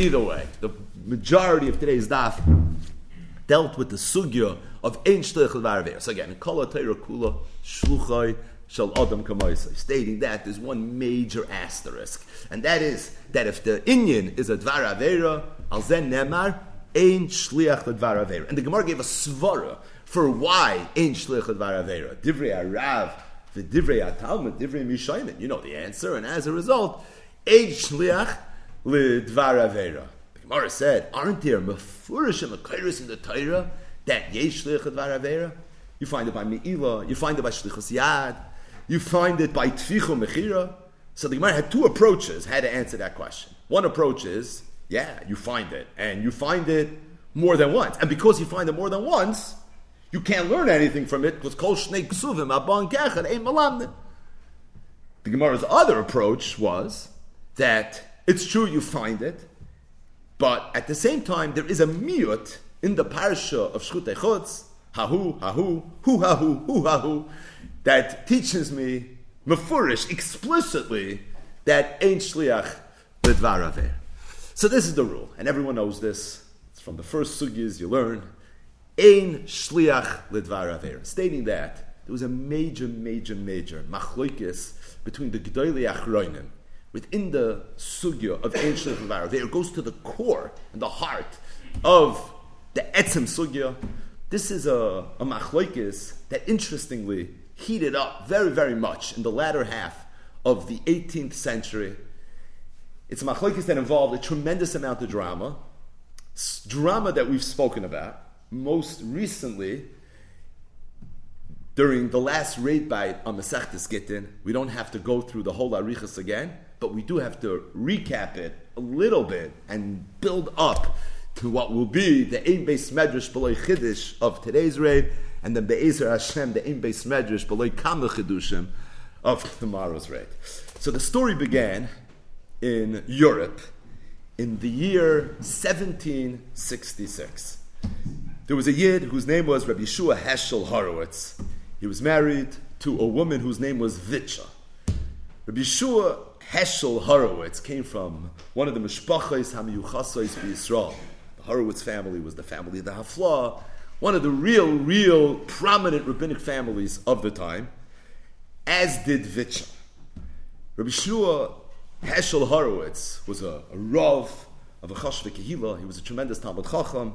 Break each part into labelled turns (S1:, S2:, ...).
S1: Either way, the majority of today's daf dealt with the sugya of ein shlich So again, kol Torah kula shluchai shall adam kamoisai, stating that there's one major asterisk, and that is that if the Inyan is a dvar avera, al zen nemar ein shliach dvar avera. And the Gemara gave a svara for why ein shliach dvar avera. Divrei arav the divrei atalmud divrei mishaymin. You know the answer, and as a result, ein shliach lidvar. The Gemara said, aren't there mefurish and in the Torah that yesh shliach dvar avera? You find it by Me'ilah, you find it by Shlichus Yad, you find it by Tfichu Mechira. So the Gemara had two approaches how to answer that question. One approach is, yeah, you find it, and you find it more than once. And because you find it more than once, you can't learn anything from it because kol shnei ksuvim abon kechet ein malamnin. The Gemara's other approach was that it's true you find it, but at the same time there is a miut in the parsha of Shchut Chutz, hahu, hahu, hu hahu, hu hahu, that teaches me mafurish explicitly that ain't shliach b'dvar aver. So this is the rule, and everyone knows this. It's from the first sugyas you learn. Ein shliach lidvar aver, stating that there was a major, major, major machloikis between the gedolei achroinim within the sugya of lidvar aver. It goes to the core and the heart of the etzem sugya. This is a, a machloikis that interestingly heated up very, very much in the latter half of the 18th century. It's a machlokes that involved a tremendous amount of drama, drama that we've spoken about most recently during the last raid by on Masechtas Gittin. We don't have to go through the whole Arichas again, but we do have to recap it a little bit and build up to what will be the Ein Beis Medrash B'loi Chiddush of today's raid and then Be'ezer Hashem, the Im Beis Medrash, B'loi Kama Chidushim of tomorrow's raid. So the story began in Europe in the year 1766. There was a Yid whose name was Rabbi Yeshua Heschel Horowitz. He was married to a woman whose name was Vitcha. Rabbi Yeshua Heschel Horowitz came from one of the Mishpachos HaMiyuchasos Yisrael. The Horowitz family was the family of the Haflah, one of the real, real prominent rabbinic families of the time, as did Vitcha. Rabbi Shua Heschel Horowitz was a, a Rav of a Chashve Kehila. He was a tremendous Talmud Chacham,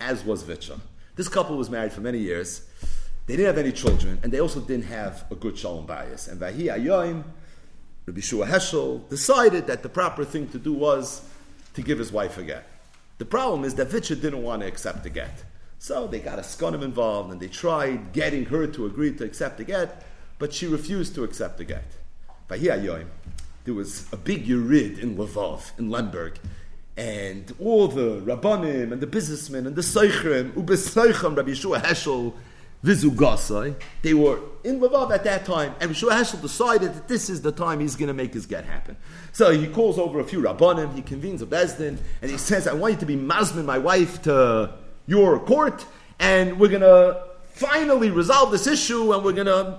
S1: as was Vitcha. This couple was married for many years. They didn't have any children, and they also didn't have a good shalom bias. And Vahi Ayoim, Rabbi Shua Heschel, decided that the proper thing to do was to give his wife a get. The problem is that Vitcha didn't want to accept the get. So they got a skonim involved and they tried getting her to agree to accept the get, but she refused to accept the get. There was a big yurid in Lvov, in Lemberg, and all the rabbanim and the businessmen and the seichrim, ubeseichim, Rabbi Shua Heschel, Vizugasai, they were in Lvov at that time, and Yeshua Heschel decided that this is the time he's going to make his get happen. So he calls over a few rabbanim, he convenes a bezdin, and he says, I want you to be mazmin my wife to your court, and we're going to finally resolve this issue, and we're going to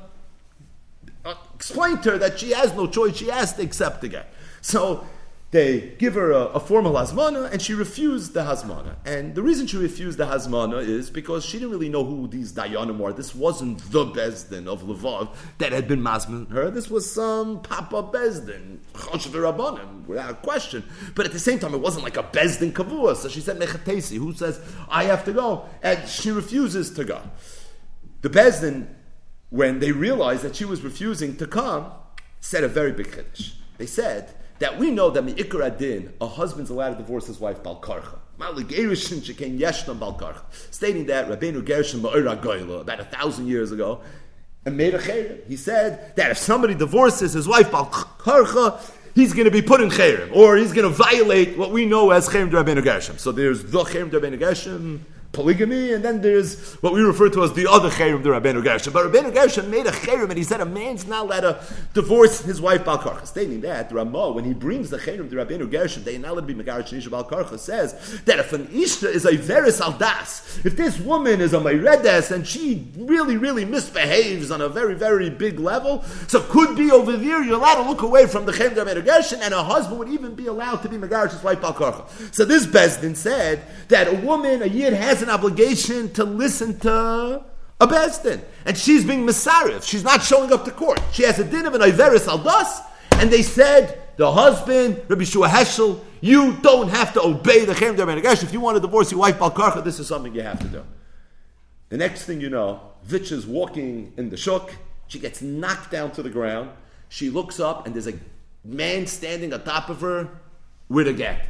S1: uh, explain to her that she has no choice; she has to accept the get. So they give her a, a, formal hazmana, and she refused the hazmana. And the reason she refused the hazmana is because she didn't really know who these dayanim were. This wasn't the bezdin of Lvov that had been mazman her. This was some papa bezdin, rabbanim, without question. But at the same time, it wasn't like a bezdin kavua. So she said mechatesi, who says I have to go, and she refuses to go. The bezdin, when they realized that she was refusing to come, said a very big chiddush. They said that we know that mi'ikar adin, a husband's allowed to divorce his wife balkarcha. Stating that Rabbeinu Gershom about a thousand years ago, and made a. He said that if somebody divorces his wife balkarcha, he's going to be put in chayrim, or he's going to violate what we know as chayrim Rabbeinu Gershom. So there's the chayrim Rabbeinu polygamy, and then there's what we refer to as the other Cherem, the Rabbeinu Gershon. But Rabbeinu Gershon made a Cherem, and he said a man's not allowed to divorce his wife Balkarcha. Stating that, Ramah, when he brings the Cherem, the Rabbeinu Gershon, they not allowed to be Megarish Nisha says that if an Ishta is a Veris Aldas, if this woman is a Mayredes and she really, really misbehaves on a very, very big level, so could be over there, you're allowed to look away from the Cherem, the Rabbeinu Gershon, and a husband would even be allowed to be Megarish his wife Balkarcha. So this Bezdin said that a woman, a Yid, has an obligation to listen to a Bezdin. And she's being Masarif. She's not showing up to court. She has a din of an Iveris Aldas, and they said, the husband, Rabbi Shua Heschel, you don't have to obey the Derben If you want to divorce your wife Balkarcha, this is something you have to do. The next thing you know, Vich is walking in the shuk. She gets knocked down to the ground. She looks up, and there's a man standing on top of her with a get.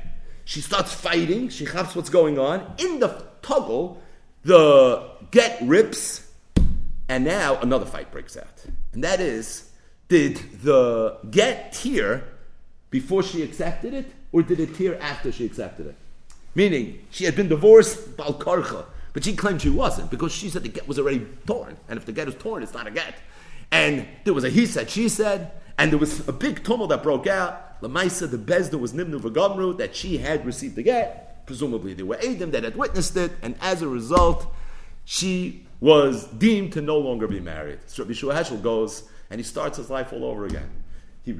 S1: She starts fighting. She hops what's going on. In the toggle, the get rips, and now another fight breaks out. And that is, did the get tear before she accepted it, or did it tear after she accepted it? Meaning, she had been divorced, Balkarcha, but she claimed she wasn't because she said the get was already torn. And if the get is torn, it's not a get. And there was a he said, she said, and there was a big tumult that broke out. Lamaisa, the Bezdin was Nimnu Vagamru, that she had received the get. Presumably there were Adam that had witnessed it, and as a result, she was deemed to no longer be married. So Rabbi Shua Heschel goes and he starts his life all over again. He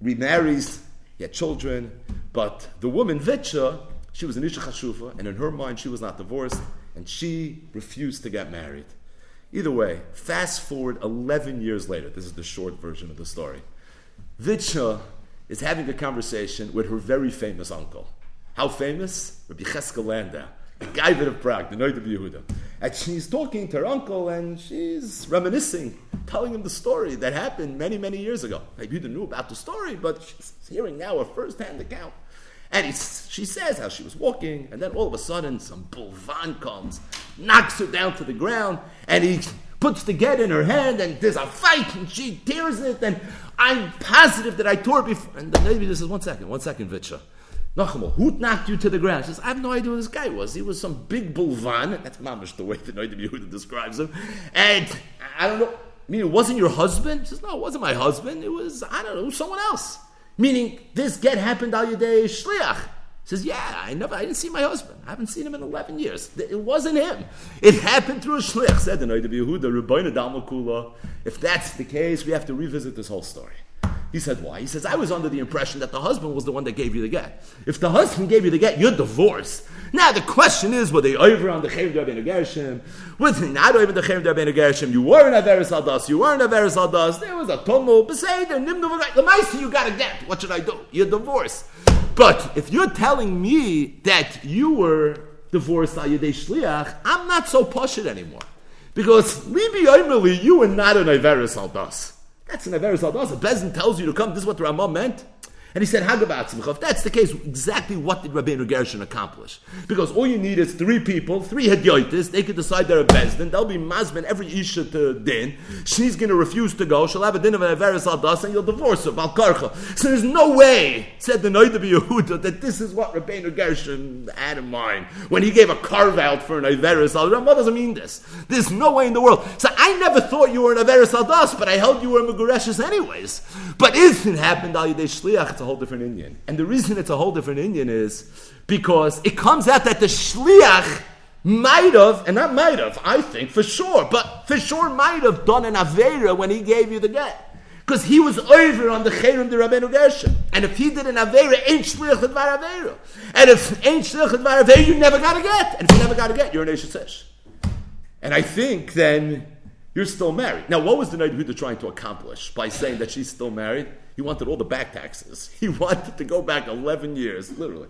S1: remarries, he had children, but the woman Vitcha, she was an Isha Chashufa, and in her mind she was not divorced, and she refused to get married. Either way, fast forward 11 years later, this is the short version of the story. Vitcha is having a conversation with her very famous uncle. How famous? Rabbi Cheskel Landau, the guy of Prague, the Noid of Yehuda. And she's talking to her uncle and she's reminiscing, telling him the story that happened many, many years ago. Maybe Yehuda knew about the story, but she's hearing now a first hand account. And he, she says how she was walking, and then all of a sudden, some bulvan comes, knocks her down to the ground, and he puts the get in her hand, and there's a fight, and she tears it, and I'm positive that I tore it before. And the lady says, One second, one second, Vitcha. Nachmal, who knocked you to the ground? Says, I have no idea who this guy was. He was some big bulvan. That's mamish the way the Noidim Yehuda describes him. And I don't know. I mean, it wasn't your husband? Says, No, it wasn't my husband. It was, I don't know, someone else. Meaning, this get happened al Yadei Shliach. Says, yeah, I never, I didn't see my husband. I haven't seen him in 11 years. It wasn't him. It happened through a shliach. Said the Yehuda, Dalmakula. If that's the case, we have to revisit this whole story. He said, why? He says, I was under the impression that the husband was the one that gave you the get. If the husband gave you the get, you're divorced. Now the question is, were they over on the Chem Rabbeinu Gershom? Was they not over the Chem Rabbeinu Gershom? You weren't in Averis Aldas, you were in Averis Aldas, there was a tumult, Beseder, Nimnu The Maisa you got a get. What should I do? You're divorced. But if you're telling me that you were divorced al Shliach, I'm not so pushing anymore. Because Libi Oimeli, you were not an Averis Aldas. That's an Averis. A Bezin tells you to come. This is what the Ramah meant. And he said, Hagabat If that's the case, exactly what did Rabbeinu Gershon accomplish? Because all you need is three people, three Hedyotis, they could decide they're a Bezdin, they'll be Mazman every Isha to din. She's going to refuse to go, she'll have a din of an Averis Aldas, and you'll divorce her, Balkarcha. So there's no way, said the Noid of Yehuda, that this is what Rabbeinu Gershon had in mind when he gave a carve out for an Averis Aldas. What doesn't mean this? There's no way in the world. So I never thought you were an Averis Aldas, but I held you were a Megureshes anyways. But if it happened, Al Yidei Shliach, it's a whole different Indian. And the reason it's a whole different Indian is because it comes out that the Shliach might have, and not might have, I think for sure, but for sure might have done an Avera when he gave you the get. Because he was over on the Cherim de Rabbeinu Gershon. And if he did an Avera, ain't Shliach Advar Avera. And if ain't Shliach Advar Avera, you never got to get. And if you never got to get, you're an Eshes And I think then you're still married. Now, what was the Night Huda trying to accomplish by saying that she's still married? He wanted all the back taxes. He wanted to go back 11 years, literally.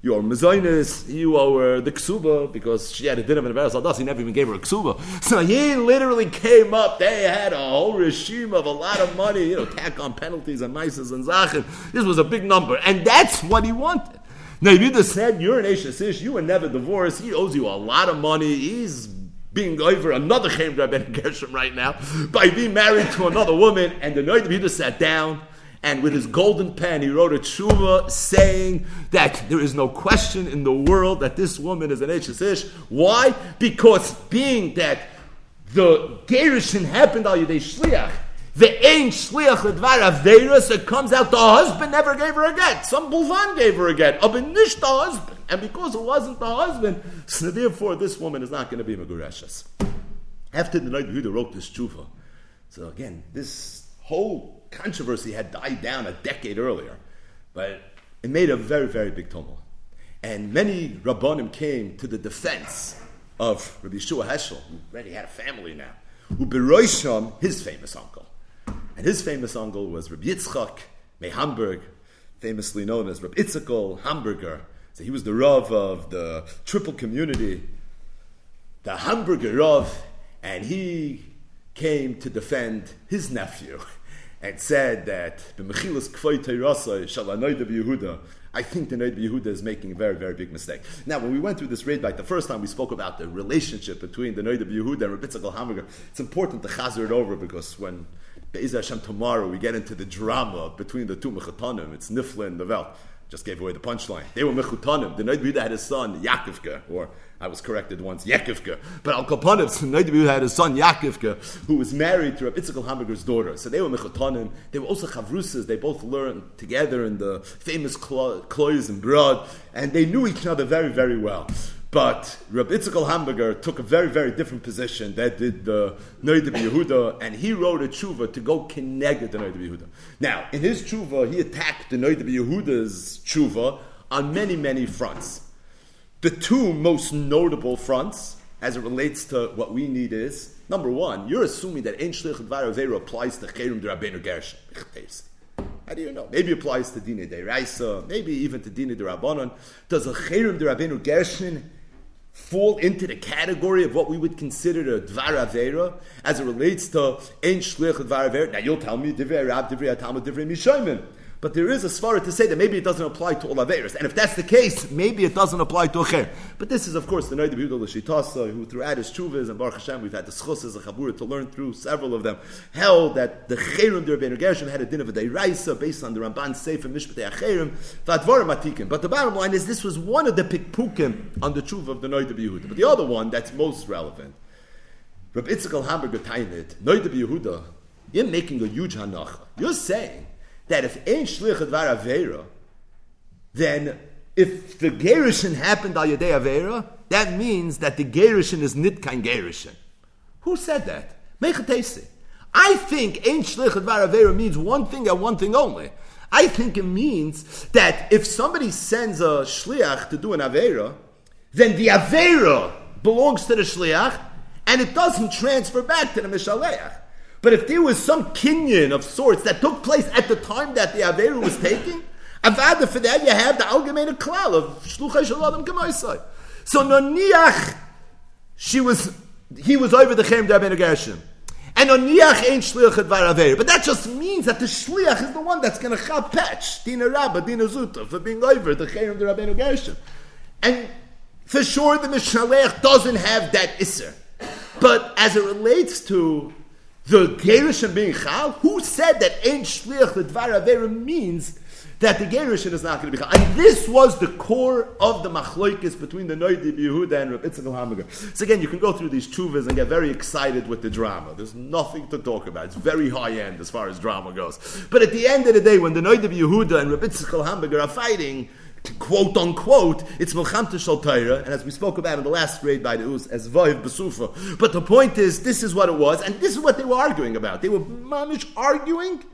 S1: You are Mazonis, you are uh, the Ksuba, because she had a dinner in Averis Aldas, he never even gave her a Ksuba. So he literally came up, they had a whole regime of a lot of money, you know, tack on penalties and mices and zachin. This was a big number, and that's what he wanted. Now, if you just said, you're an Ish, you were never divorced, he owes you a lot of money, he's being over another Chem Rabben Gershom right now by being married to another woman, and the night of just sat down and with his golden pen, he wrote a tshuva saying that there is no question in the world that this woman is an Ish. Why? Because being that the Gerushin happened al Yidei Shliach, the ain shliach ledvar averis, it comes out the husband never gave her a get. Some bulvan gave her a get. Abinish the husband. And because it wasn't the husband, so therefore this woman is not going to be Megureshas. After the night Yehuda wrote this tshuva, so again, this whole controversy had died down a decade earlier, but it made a very, very big tumult. And many Rabbanim came to the defense of Rabbi Yeshua Heschel, who already had a family now, who beroisham his famous uncle. And his famous uncle was Rabbi Yitzchak May Hamburg, famously known as Rabbi Itzchak Hamburger. So he was the Rav of the triple community, the Hamburger Rav, and he came to defend his nephew and said that B'mechilas k'foy teirasai shalanoid of Yehuda, I think the Noid Yehuda is making a very, very big mistake. Now, when we went through this raid bite, the first time we spoke about the relationship between the Noid Yehuda and Rabbi Hamburger, it's important to chazer it over because when Be'ez Hashem tomorrow we get into the drama between the two Mechatanim, it's Nifla and Nevel. Just gave away the punchline. They were Mechutanim. The Noid had his son, Yaakivka, or I was corrected once, Yakivka. But Al Kapanim, Noid had his son, Yakivka, who was married to Rabbi Itzchak Hamburger's daughter. So they were Mechutanim. They were also Chavrusas. They both learned together in the famous Klois and Broad, and they knew each other very, very well. But Rabbi Itzchak Hamburger took a very, very different position that did the Noid Yehuda, and he wrote a tshuva to go connect the Noid Yehuda. Now, in his tshuva, he attacked the Noid Yehuda's tshuva on many, many fronts. The two most notable fronts, as it relates to what we need, is number one, you're assuming that Ein Shlich Dvar applies to Cherim Rabbeinu Gershon. How do you know? Maybe applies to Dina de Raisa, maybe even to Dina de Rabbanon. Does a Cherim de Rabbeinu Gershon fall into the category of what we would consider a dvar avera as it relates to ein shlich dvar avera. Now you'll tell me divrei rab, divrei atam, divrei mishoimim. But there is a svara to say that maybe it doesn't apply to all Averis. And if that's the case, maybe it doesn't apply to Acher. But this is, of course, the Noid of Yehuda L'Shitasa, who throughout his Chuvas and Baruch Hashem, we've had the Schusas and Chabura to learn through several of them, held that the Cherim der Ben Gershom had a din of a Deiraisa based on the Ramban Sefer Mishpatei Acherim, Vatvarim Atikim. But the bottom line is this was one of the Pikpukim on the Chuv of the Noid of Yehuda. But the other one that's most relevant, Rabbi Itzchak Hamburger Tainit, Noid of Yehuda, you're making a huge hanacha. You're saying that if ein shlich advar avera, then if the gerushin happened al yadei avera, that means that the gerushin is nit kein gerushin. Who said that? Mechatesi. I think ein shlich advar avera means one thing and one thing only. I think it means that if somebody sends a shliach to do an avera, then the avera belongs to the shliach, and it doesn't transfer back to the mishaleach. But if there was some kinyan of sorts that took place at the time that the Averu was taking, Avada, for that you have the Algemeine Klal of Shluchai Shalom Kamaisai. So Noniach, she was, he was over the Chem Dabin Gershom. And Oniach ain't Shliach Advar Averu. But that just means that the Shliach is the one that's going to chap patch, Dina Rabba, Dina Zuta, for being over the Chem Dabin Gershom. And for sure the Mishalech doesn't have that Isser. But as it relates to the Gerushin being Chal, who said that Ein Shliach L'Dvar Avera means that the Gerushin is not going to be Chal? And this was the core of the Machloikis between the Noidi Yehuda and Rabbi Itzchak Hamburger. So again, you can go through these chuvas and get very excited with the drama. There's nothing to talk about. It's very high end as far as drama goes. But at the end of the day, when the Noidi Yehuda and Rabbi Itzchak Hamburger are fighting, quote unquote, it's Melchamta Shal and as we spoke about in the last grade by the Us, as Vahiv Besufa. But the point is, this is what it was, and this is what they were arguing about. They were mamish arguing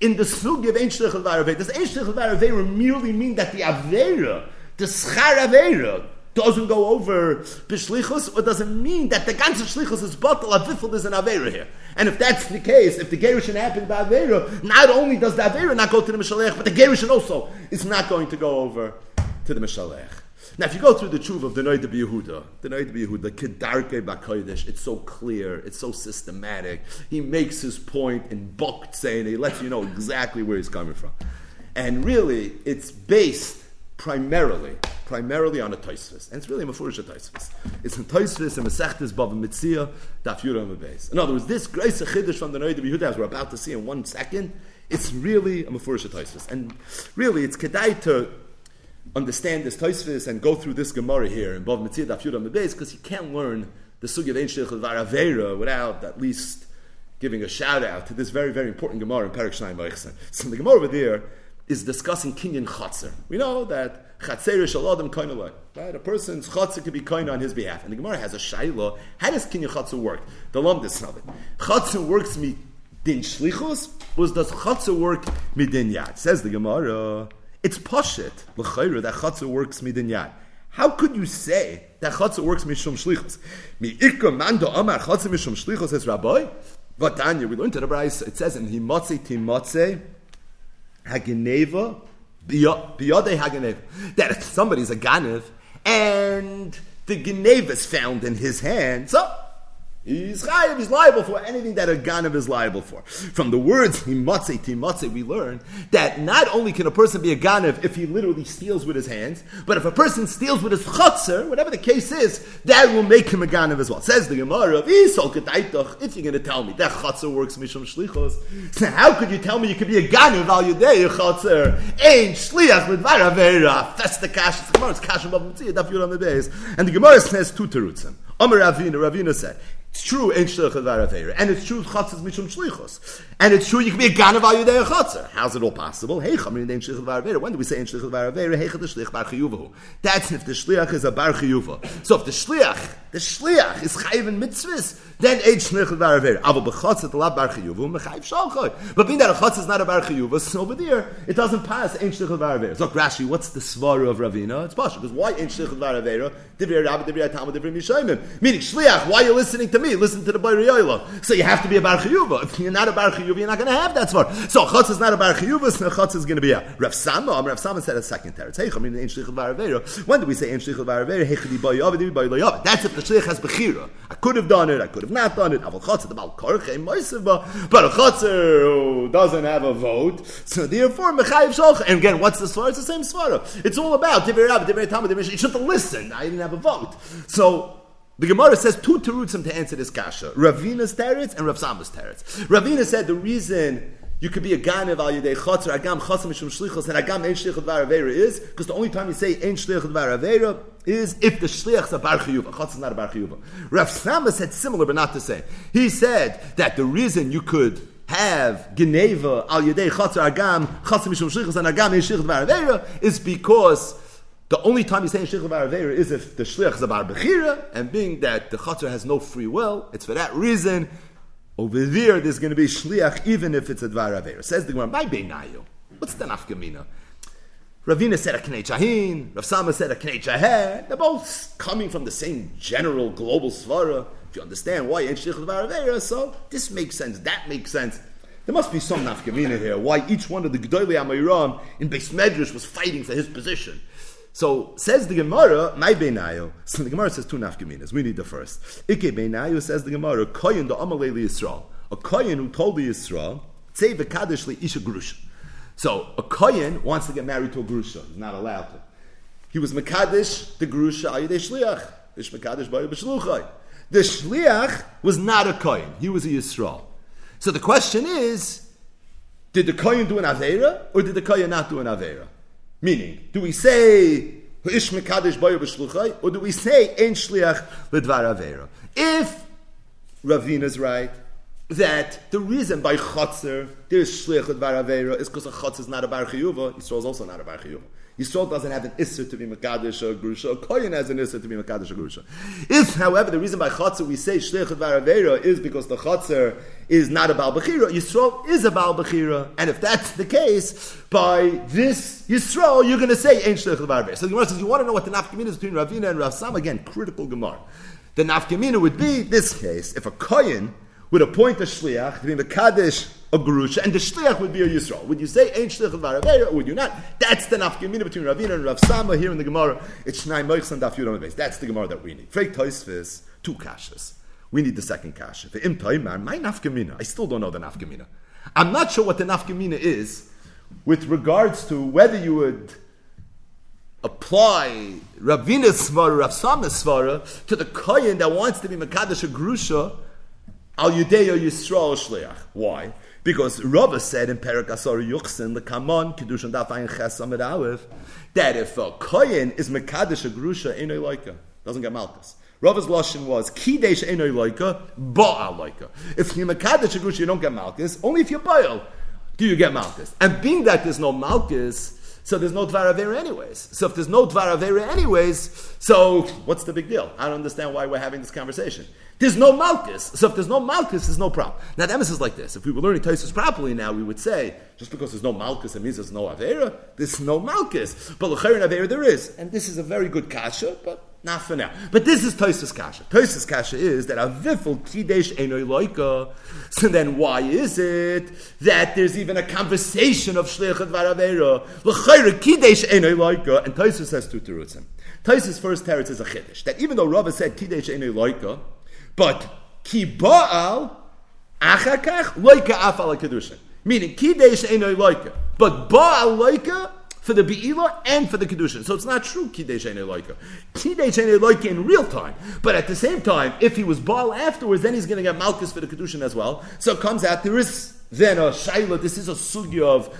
S1: in the sugi of Ein Shlich Does Ein Shlich merely mean that the Avera, the Schar Avera, doesn't go over bishlichus, or does it mean that the ganze shlichus is bottle of vifel is an avera here? And if that's the case, if the gerushin happened by avera, not only does the avera not go to the mishalech, but the gerushin also is not going to go over to the mishalech. Now, if you go through the truth of the Noid of Yehuda, the Noid of Yehuda, Kedarke Bakodesh, it's so clear, it's so systematic. He makes his point in book saying he lets you know exactly where he's coming from. And really, it's based primarily primarily on a Taisvis. And it's really a Mefurish Taisvis. It's in Taisvis and Mesechtes Bava Mitzia, Daf Yura. In other words, this grace Chiddush from the Noid of Yehuda, as we're about to see in one second, it's really a Mefurish Taisvis. And really, it's Kedai to understand this Taisvis and go through this Gemara here in Bava Mitzia, Daf Yura because you can't learn the Sugi of Ein Shech Varavera without at least giving a shout out to this very, very important Gemara in Perik Shnai. So the Gemara over there is discussing Kinyan Chatzar. We know that Chatzer Shaladam Kainalai. Right? A person's Chatzar can be kind on his behalf. And the Gemara has a Shaila. How does Kinyan Chatzar work? The Lamdis of it. Chatzar works me din shlichus, or does Chatzar work me midin yad? Says the Gemara. It's poshit, l'chayra, that Chatzar works me midin yad. How could you say that Chatzar works mishum shlichus? Mi ikka mando amar Chatzar mishum shlichus, says Rabbi. But Tanya, we learned in the Bryce, it says in Himotze Timotze, Hageneva, Biyode Hageneva, that if somebody's a Ganev, and the Geneva is found in his hand, so He's chayiv, he's liable for anything that a ganav is liable for. From the words himatze timatze, we learn that not only can a person be a ganav if he literally steals with his hands, but if a person steals with his chotzer, whatever the case is, that will make him a ganav as well. Says the Gemara, if you're going to tell me that chotzer works mishum shlichos, so how could you tell me you could be a ganav al yudei chotzer? Ein shliach with varavera, festa kash, the Gemara is kash above mitzvah, daf base. And the Gemara says two terutzim. Amar Ravina, Ravina said, it's true, and it's true chatzas mishum shlichus, and it's true you can be a ganav al yudei chatzar. How's it all possible? Hey, chamin ain't shlichus varavera. When do we say ain't shlichus varavera? Hey, the shlich bar chiyuvahu. That's if the shliach is a bar chiyuva. So if the shliach, the shliach is chayiv in mitzvahs, then ain't shlichus varavera. Aval b'chatzat la bar chiyuvahu mechayiv shalchay. But being that a chatzah is not a bar chiyuva, so over there it doesn't pass ain't shlichus varavera. So Rashi, what's the svara of Ravina? It's partial because why ain't shlichus varavera? Divrei Rabbi, divrei Talmud, divrei Mishayim. Meaning shliach, why are you listening to me? Listen to the Bayri Yoila. So you have to be a Bar Chiyuva. If you're not a Bar Chiyuva, you're not going to have that svara. So Chutz is not a Bar Chiyuva, so Chutz is going to be a Rav Sama. Um, Rav Sama said a second teretz. Hey, I mean, Ein Shlichel Varavera. When do we say Ein Shlichel Varavera? Hey, Chedi Bayav. That's if the Shlich has Bechira. I could have done it, I could have not done it. But a Chutz who doesn't have a vote, so therefore, Mechayiv Shalcha. And again, what's the svara? It's the same svara. It's all about You should have listened. I didn't have a vote. So, the Gemara says two terutzim to answer this kasha: Ravina's teretz and Rav Sama's teretz. Ravina said the reason you could be a ganav al yedei chotzer agam chasam mishum shlichos and agam ein shlichot varavera is because the only time you say ein shlichot varavera is if the shliach's a bar chiyuva. Chotzer is not a bar chiyuva. Rav Sama said similar but not the same. He said that the reason you could have geneva al yedei chotzer agam chasam mishum shlichos and agam ein shlichot varavera is because the only time you say Shlich Avera is if the Shlich is about Bechira, and being that the Chatzar has no free will, it's for that reason, over there, there's going to be Shliach even if it's a Dvar Avera. Says the Gemara, by Beinayu. What's the nafkamina? Ravina said a Knei Chahin, Rav Sama said a Knei. They're both coming from the same general global svara. If you understand why Shlich Avera, so this makes sense, that makes sense. There must be some nafkamina here. Why each one of the Gedolei Amayram in Beis Medrash was fighting for his position. So says the Gemara, my beinayu. So the Gemara says two nafkaminas. We need the first. Ike beinayu says the Gemara, koyin the amalei Yisrael. A koyin who told the Yisrael, say v'kadosh li isha grusha. So a koyin wants to get married to a grusha. He's not allowed to. He was mekadesh the grusha ayidei shliach. Ish mekadesh bayu b'shluchai. The shliach was not a koyin. He was a Yisrael. So the question is, did the koyin do an avera or did the koyin not do an avera? Meaning, do we say Ish Mekadesh Bayo B'Shluchai, or do we say Ein Shliach L'Dvar Avera? If Ravina is right, that the reason by Chotzer there's Shliach L'Dvar Avera is because a Chotzer is not a Bar Chiyuva, Yisrael is also not a Bar Chiyuva. Yisrael doesn't have an Isser to be Mekadesh or Grusha. A Kohen has an Isser to be Mekadesh or Grusha. If, however, the reason by Chotzer we say Shlich Varavera is because the Chotzer is not a Baal Bechira, Yisrael is a Baal Bechira. And if that's the case, by this Yisrael, you're going to say Ein Shlich Varavera. So the Gemara says, you want to know what the nafkamina is between Ravina and Rav Sam? Again, critical Gemara. The nafkamina would be this case, if a Kohen would appoint a Shliach to be Mekadesh a Grusha, and the Shliach would be a Yisrael. Would you say Ein Shliach Varavera, or would you not? That's the nafkamina between Ravina and Rav Sama here in the Gemara. It's Shnai Moichs and Daf Yudam base. That's the Gemara that we need. Freik Toisvis, two kashas. We need the second kasha. The Im Toimar, my nafkamina, I still don't know the nafkamina. I'm not sure what the nafkamina is with regards to whether you would apply Ravina Svara, Rav Sama Svara to the Kohen that wants to be Makadosh Grusha, Al Yudeo Yisrael Shliach. Why? Because Rava said in Perak Asar Yuchsin, the Kamon, Kedushan Dafayin Ches Amid Aleph, that if a Kohen is Mekadesh Grusha, Enoy Loika, doesn't get Malchus. Rava's lashon was kidesh enoy loika, baal loika. If you're mekadesh grusha, you don't get malchus. Only if you're baal do you get malchus. And being that there's no malchus, so there's no Dvar Avera anyways. So if there's no Dvar Avera anyways, so what's the big deal? I don't understand why we're having this conversation. There's no Malchus. So if there's no Malchus, there's no problem. Now the emphasis is like this. If we were learning Taisus properly now, we would say, just because there's no Malchus, it means there's no Avera. There's no Malchus. But L'chayin Avera there is. And this is a very good kasha, but not for now. But this is Toisus Kasha. Toisus Kasha is that Avifel Kidesh Enoi Loika. So then why is it that there's even a conversation of Shliach Varavera? L'chayre Kidesh Enoi Loika. And Toisus says two terutzim. Toisus first teretz is a Chiddush. That even though Rava said Kidesh Enoi Loika, but Ki Ba'al Achakach Loika Afal Kedushin. Meaning Kidesh Enoi Loika. But Ba'al Loika for the Be'ila and for the Kedushin. So it's not true Kidei Shene Loika. Kidei Shene Loika in real time. But at the same time, if he was Baal afterwards, then he's going to get Malchus for the Kedushin as well. So it comes out, there is then a Shaila, this is a sugya of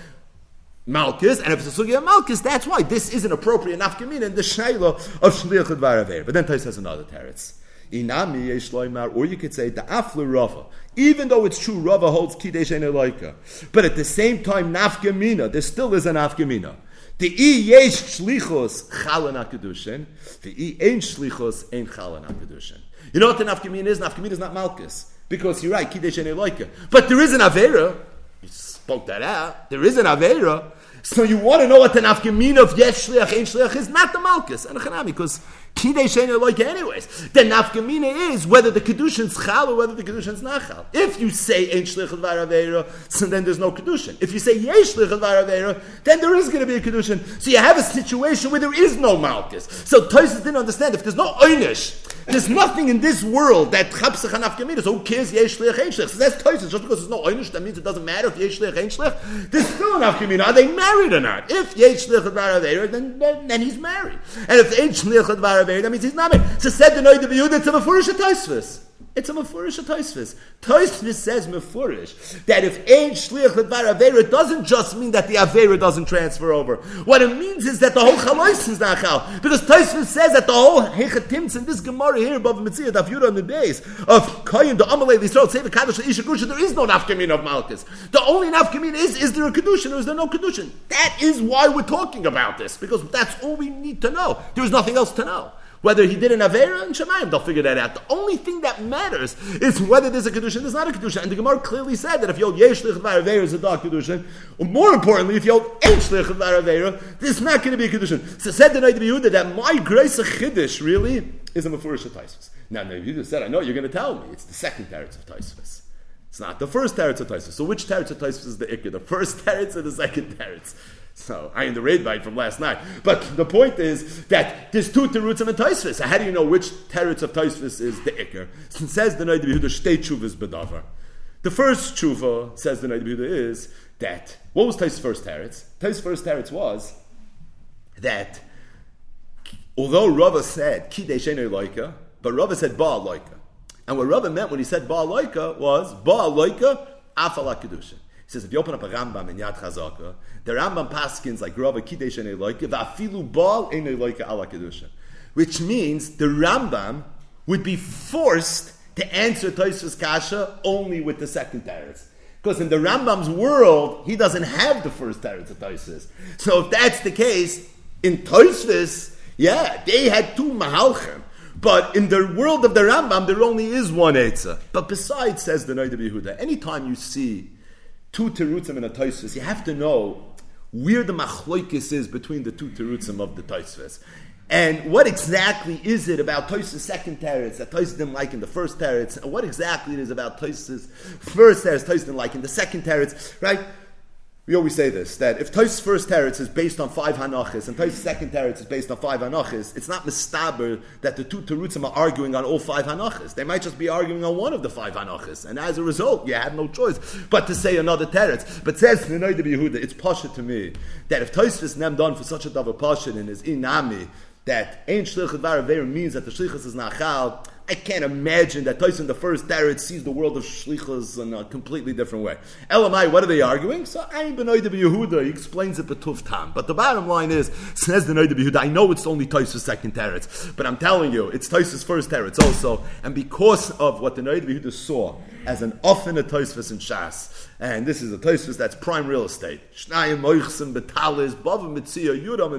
S1: Malchus, and if it's a sugya of Malchus, that's why this is an appropriate nafkamina in the Shaila of Shliach Advar But then Tais has another teretz. Inami or you could say the Aflu Rava. Even though it's true, Rava holds Kidesh Loika. But at the same time, Nafkamina, there still is an Nafkamina. The i yesh shlichos chalan kedushin. The i ain't shlichos ain't chalan kedushin. You know what the nafkamin is? Nafkamin is not malchus because you're right. Kiddush and loika. But there is an avera. You spoke that out. There is an avera. So you want to know what the nafkamin of yesh shliach ain't shliach is? Not the malchus and because Anyways. The nafkamina is whether the kedushin is chal or whether the kedushin is not. If you say ain't shlich varavera, so then there's no kedushin. If you say yesh shlich varavera, then there is going to be a kedushin. So you have a situation where there is no malchus. So Tosis didn't understand if there's no einish. There's nothing in this world that chapsach and nafkamina. So who cares yesh shlich ain't shlich? So that's Tosis. Just because there's no einish, that means it doesn't matter if yesh shlich ain't shlich. There's still a nafkamina. Are they married or not? If yesh shlich varavera, then, then then he's married. And if ain't shlich that means he's not. So said the of Yehuda, it's a Mefurish Taisvis. It's a Mefurish Taisvis. Taisvis says Mefurish that if Ein Shliach Ledvar Avera doesn't just mean that the Avera doesn't transfer over. What it means is that the whole Chalois is not Chal. Because Taisvis says that the whole Hechatimts in this Gemara here above Mitzvah, Daf Yura on the days of Kayin, the Amalei, Yisrael, Sefer Kaddish, Isha Gusha, there is no Nafkamin of Malchus. The only Nafkamin is, is there a Kedushin or is there no Kedushin? That is why we're talking about this. Because that's all we need to know. There is nothing else to know. Whether he did an Avera and Shemayim, they'll figure that out. The only thing that matters is whether there's a Kedushin, there's not a Kedushin. And the Gemara clearly said that if hold Yesh Avera is a dark Kedushin, or more importantly, if you hold Ein Avera, there's not going to be a Kedushin. So said the of Yehuda that my grace of Chiddush really is a Mefurish of Taisvus. Now, the said, I know you're going to tell me. It's the second Teretz of Taisvus. It's not the first Teretz of Taisvus. So which Teretz of Taisvus is the Ikka? The first Teretz or the second Teretz? So I am the raid bite from last night. But the point is that there's two terutzim and taisvis. How do you know which teretz of taisvis is the? It says the Noid Yehuda shtei tshuvas bedavar. The first tshuva says the Noid Yehuda is that what was Tais' first teretz? Tais' first teretz was that although Rava said kidei shene loika, but Rava said ba loika, and what Rava meant when he said ba loika was ba loika afala kedusha. He says if you open up a Rambam in Yad Chazaka, the Rambam paskins like Rava Kidesh and Eloike, va'afilu bal in Eloike ala Kedusha. Which means the Rambam would be forced to answer Toysva's Kasha only with the second teretz. Because in the Rambam's world, he doesn't have the first teretz of Toysvas. So if that's the case, in Toysvas, yeah, they had two Mahalchim. But in the world of the Rambam, there only is one Eitzah. But besides, says the Noid of Yehuda, anytime you see two terutzim in a taisvis, you have to know where the machloikis is between the two terutzim of the taisvis. And what exactly is it about Tosis' second teretz that Tosis didn't like in the first teretz? And what exactly it is about Tosis' first teretz Tosis didn't like in the second teretz, right? We always say this that if Toys first teretz is based on five hanachis and Toys second teretz is based on five hanachis, it's not mistaber that the two terutzim are arguing on all five hanachis. They might just be arguing on one of the five hanachis, and as a result, you have no choice but to say another teretz. But says Ninoid Yehuda, it's pasha to me that if Toys is nem done for such a davar pasha in his inami that ain't shlichut means that the shlichus is nachal. I can't imagine that Tyson, the first Darid, sees the world of shlichus in a completely different way. Elamai, what are they arguing? So I benoid Yehuda. He explains it betuf tam. But the bottom line is, says the Noid Yehuda. I know it's only Tyson's second teretz, but I'm telling you, it's Tyson's first teretz also. And because of what the Noid Yehuda saw as an often a Tosfos in Shas, and this is a Tosfos that's prime real estate. Shnayim moichsim betalis bava mitzia yudam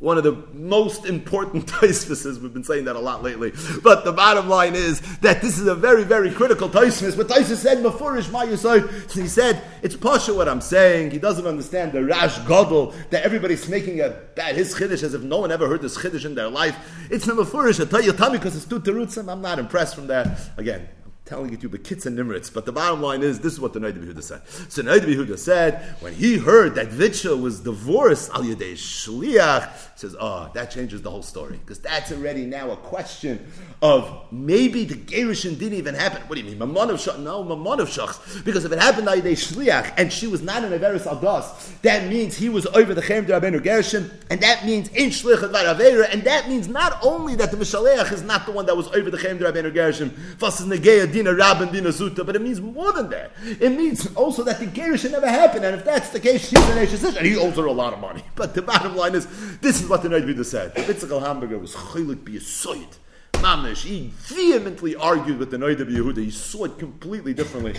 S1: one of the most important Taisvises. We've been saying that a lot lately. But the bottom line is that this is a very, very critical Taisvis. But Taisvis said, Mafurish my So he said, it's Pasha what I'm saying. He doesn't understand the Rash Godel that everybody's making a bad his Chiddush as if no one ever heard this Chiddush in their life. It's the Mafurish. I tell you, tell me because it's two Terutzim. I'm not impressed from that. Again, I'm telling it to kids and nimritz. But the bottom line is, this is what the Noid Yehuda said. So Noid Yehuda said, when he heard that Vitcha was divorced al Yadei Shliach, says, oh, that changes the whole story. Because that's already now a question of maybe the Gerishin didn't even happen. What do you mean? Mamon of Shach? No, Mamon of Shachs. Because if it happened al Yadei Shliach, and she was not in Averis Aldas, that means he was over the Chem Rabbeinu Gershon, and that means in Shlich Avera, and that means not only that the Mishaleach is not the one that was over the Chem Rabbeinu Gershon, Fasas Negeya dina rab and dina zuta, but it means more than that. It means also that the Gerish never happened, and if that's the case, she's an and he owes her a lot of money. But the bottom line is, this is what the Nidvida said. The Bitzakal Hamburger was a soit. Mamish, he vehemently argued with the Noida Yehuda. He saw it completely differently.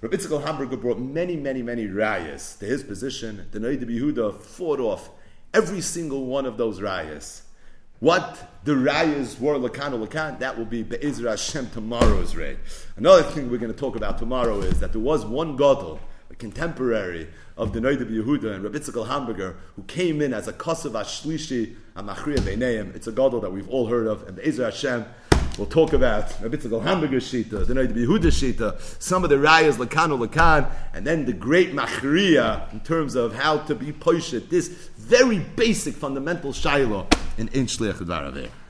S1: Rabbi Hamburger brought many, many, many rayas to his position. The Noida Yehuda fought off every single one of those rayas. What the rayas were lakan or lakan, that will be Be'ezra Hashem tomorrow's ray. Another thing we're going to talk about tomorrow is that there was one gadol, a contemporary of the Noidab Yehuda and Rabbi Tzikal Hamburger, who came in as a Kosev Ashlishi Amachriya Beineim. It's a gadol that we've all heard of, and Be'ezra Hashem We'll talk about Rabbi Tzadok Hamburger Shita, the Noid Yehuda Shita, some of the rayas Lakan Lakan, and then the great Machriya in terms of how to be Poishet, this very basic fundamental Shiloh in Ein Shliach